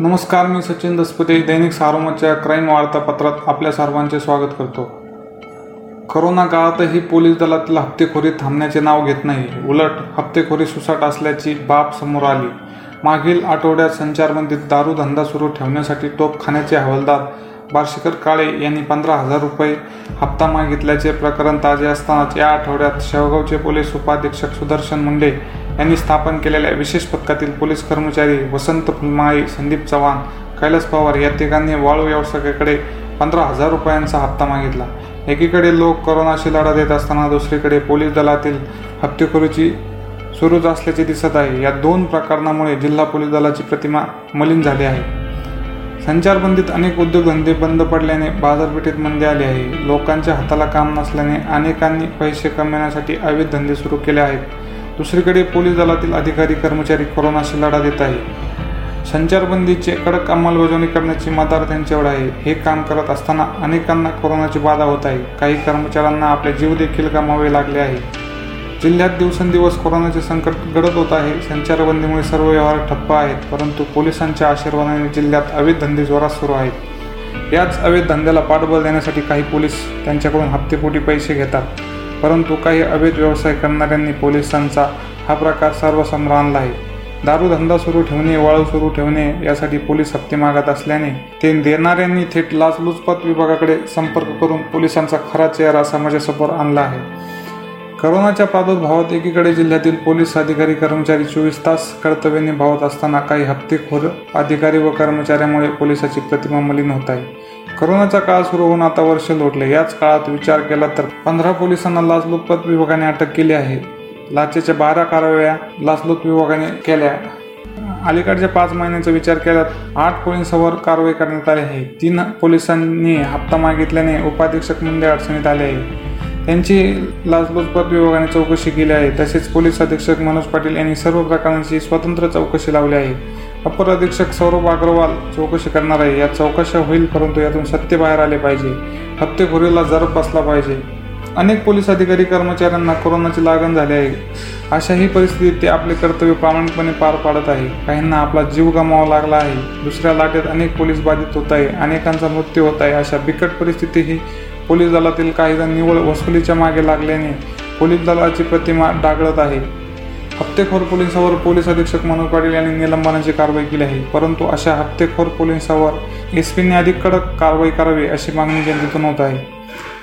नमस्कार मी सचिन दसपते दैनिक सारोमतच्या क्राईम वार्तापत्रात आपल्या सर्वांचे स्वागत करतो. करोना काळातही पोलीस दलातील हप्तेखोरी थांबण्याचे नाव घेत नाही. उलट हप्तेखोरी सुसाट असल्याची बाब समोर आली. मागील आठवड्यात संचारबंदीत दारू धंदा सुरू ठेवण्यासाठी तोपखान्याचे हवालदार बार्शीकर काळे यांनी पंधरा हजार रुपये हप्ता मागितल्याचे प्रकरण ताजे असतानाच या आठवड्यात शेवगावचे पोलीस उपाधीक्षक सुदर्शन मुंडे यांनी स्थापन केलेल्या विशेष पथकातील पोलीस कर्मचारी वसंत फुलमाळी संदीप चव्हाण कैलास पवार या तिघांनी वाळू व्यावसायिकाकडे पंधरा हजार रुपयांचा हप्ता मागितला. एकीकडे लोक कोरोनाशी लढा देत असताना दुसरीकडे पोलीस दलातील हप्तेखोरीची सुरूच असल्याचे दिसत आहे. या दोन प्रकरणामुळे जिल्हा पोलीस दलाची प्रतिमा मलिन झाली आहे. संचारबंदीत अनेक उद्योगधंदे बंद पडल्याने बाजारपेठेत मंदी आली आहे. लोकांच्या हाताला काम नसल्याने अनेकांनी पैसे कमविण्यासाठी अवैध धंदे सुरू केले आहेत. दुसरीकडे पोलीस दलातील अधिकारी कर्मचारी कोरोनाशी लढा देत आहे संचारबंदीचे कडक अंमलबजावणी करण्याची मदार त्यांच्यावर आहे. हे काम करत असताना अनेकांना कोरोनाची बाधा होत आहे. काही कर्मचाऱ्यांना आपले जीव देखील गमावे लागले आहे. जिल्ह्यात दिवसेंदिवस कोरोनाचे संकट गडत होत आहे. संचारबंदीमुळे सर्व व्यवहार ठप्प आहेत परंतु पोलिसांच्या आशीर्वादाने जिल्ह्यात अवैध धंदे जोरात सुरू आहेत. याच अवैध धंद्याला पाठबळ देण्यासाठी काही पोलीस त्यांच्याकडून हप्तेपोटी पैसे घेतात परंतु काही अवैध व्यवसाय करणाऱ्यांनी पोलिसांचा हा प्रकार सर्वसमोर आणला आहे. दारू धंदा सुरू ठेवणे वाळू सुरू ठेवणे यासाठी पोलीस हप्ते मागत असल्याने ते देणाऱ्यांनी थेट लाचलुचपत विभागाकडे संपर्क करून पोलिसांचा खरा चेहरा समाजासमोर आणला आहे. करोनाच्या प्रादुर्भावात एकीकडे जिल्ह्यातील पोलीस अधिकारी कर्मचारी चोवीस तास कर्तव्य निभावत असताना काही हप्तेखोर अधिकारी व कर्मचाऱ्यामुळे पोलिसाची प्रतिमा मलिन होत आहे. करोनाचा काळ सुरू होऊन आता वर्ष लोटले. याच काळात विचार केला तर पंधरा पोलिसांना लाचलुचपत विभागाने अटक केली आहे. लाचेच्या बारा कारवाया लाचलुच विभागाने केल्या. अलीकडच्या पाच महिन्यांचा विचार केल्यात आठ पोलिसांवर कारवाई करण्यात आली आहे. तीन पोलिसांनी हप्ता मागितल्याने उपाधीक्षक मुंडे अडचणीत आले आहे. यांची लाचलुचपत विभागाने चौकशी केली आहे. तसेच पोलीस अधीक्षक मनोज पाटील यांनी सर्व प्रकरणांची स्वतंत्र चौकशी लावली आहे. अपर अधीक्षक सौरभ अग्रवाल चौकशी करणार आहे. या चौकशा होईल परंतु यातून सत्य बाहेर आले पाहिजे. हत्येखोरीला जरब बसला पाहिजे. अनेक पोलीस अधिकारी कर्मचाऱ्यांना कोरोनाची लागण झाली आहे. अशाही परिस्थितीत ते आपले कर्तव्य प्रामाणिकपणे पार पाडत आहे. काहींना आपला जीव गमावा लागला आहे. दुसऱ्या लाटेत अनेक पोलीस बाधित होत आहे. अनेकांचा मृत्यू होत आहे. अशा बिकट परिस्थितीही पोलीस दलातील काही जण निवळ वसुलीच्या मागे लागल्याने पोलीस दलाची प्रतिमा डागळत आहे. हप्तेखोर पोलिसांवर पोलीस अधीक्षक मनोज पाटील यांनी निलंबनाची कारवाई केली आहे. परंतु अशा हप्तेखोर पोलिसांवर एस पीने अधिक कडक कारवाई करावी अशी मागणी जनतेतून होत आहे.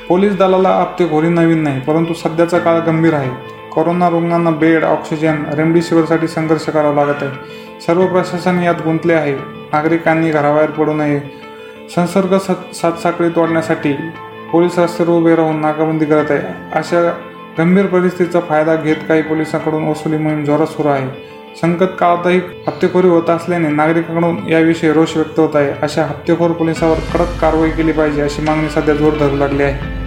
पोलीस दलाला हप्तेखोरी नवीन नाही परंतु सध्याचा काळ गंभीर आहे. कोरोना रुग्णांना बेड ऑक्सिजन रेमडेसिवीरसाठी संघर्ष करावा लागत आहे. सर्व प्रशासन यात गुंतले आहे. नागरिकांनी घराबाहेर पडू नये. संसर्ग सातसाकळी तोडण्यासाठी पोलिसात सर्व बेराहून राहून नाकाबंदी करत आहे. अशा गंभीर परिस्थितीचा फायदा घेत काही पोलिसांकडून वसुली मोहीम जोरात सुरू आहे. संकट काळातही हप्तेखोरी होत असल्याने नागरिकांकडून याविषयी रोष व्यक्त होत आहे. अशा हप्तेखोर पोलिसावर कडक कारवाई केली पाहिजे अशी मागणी सध्या जोर धरू लागली आहे.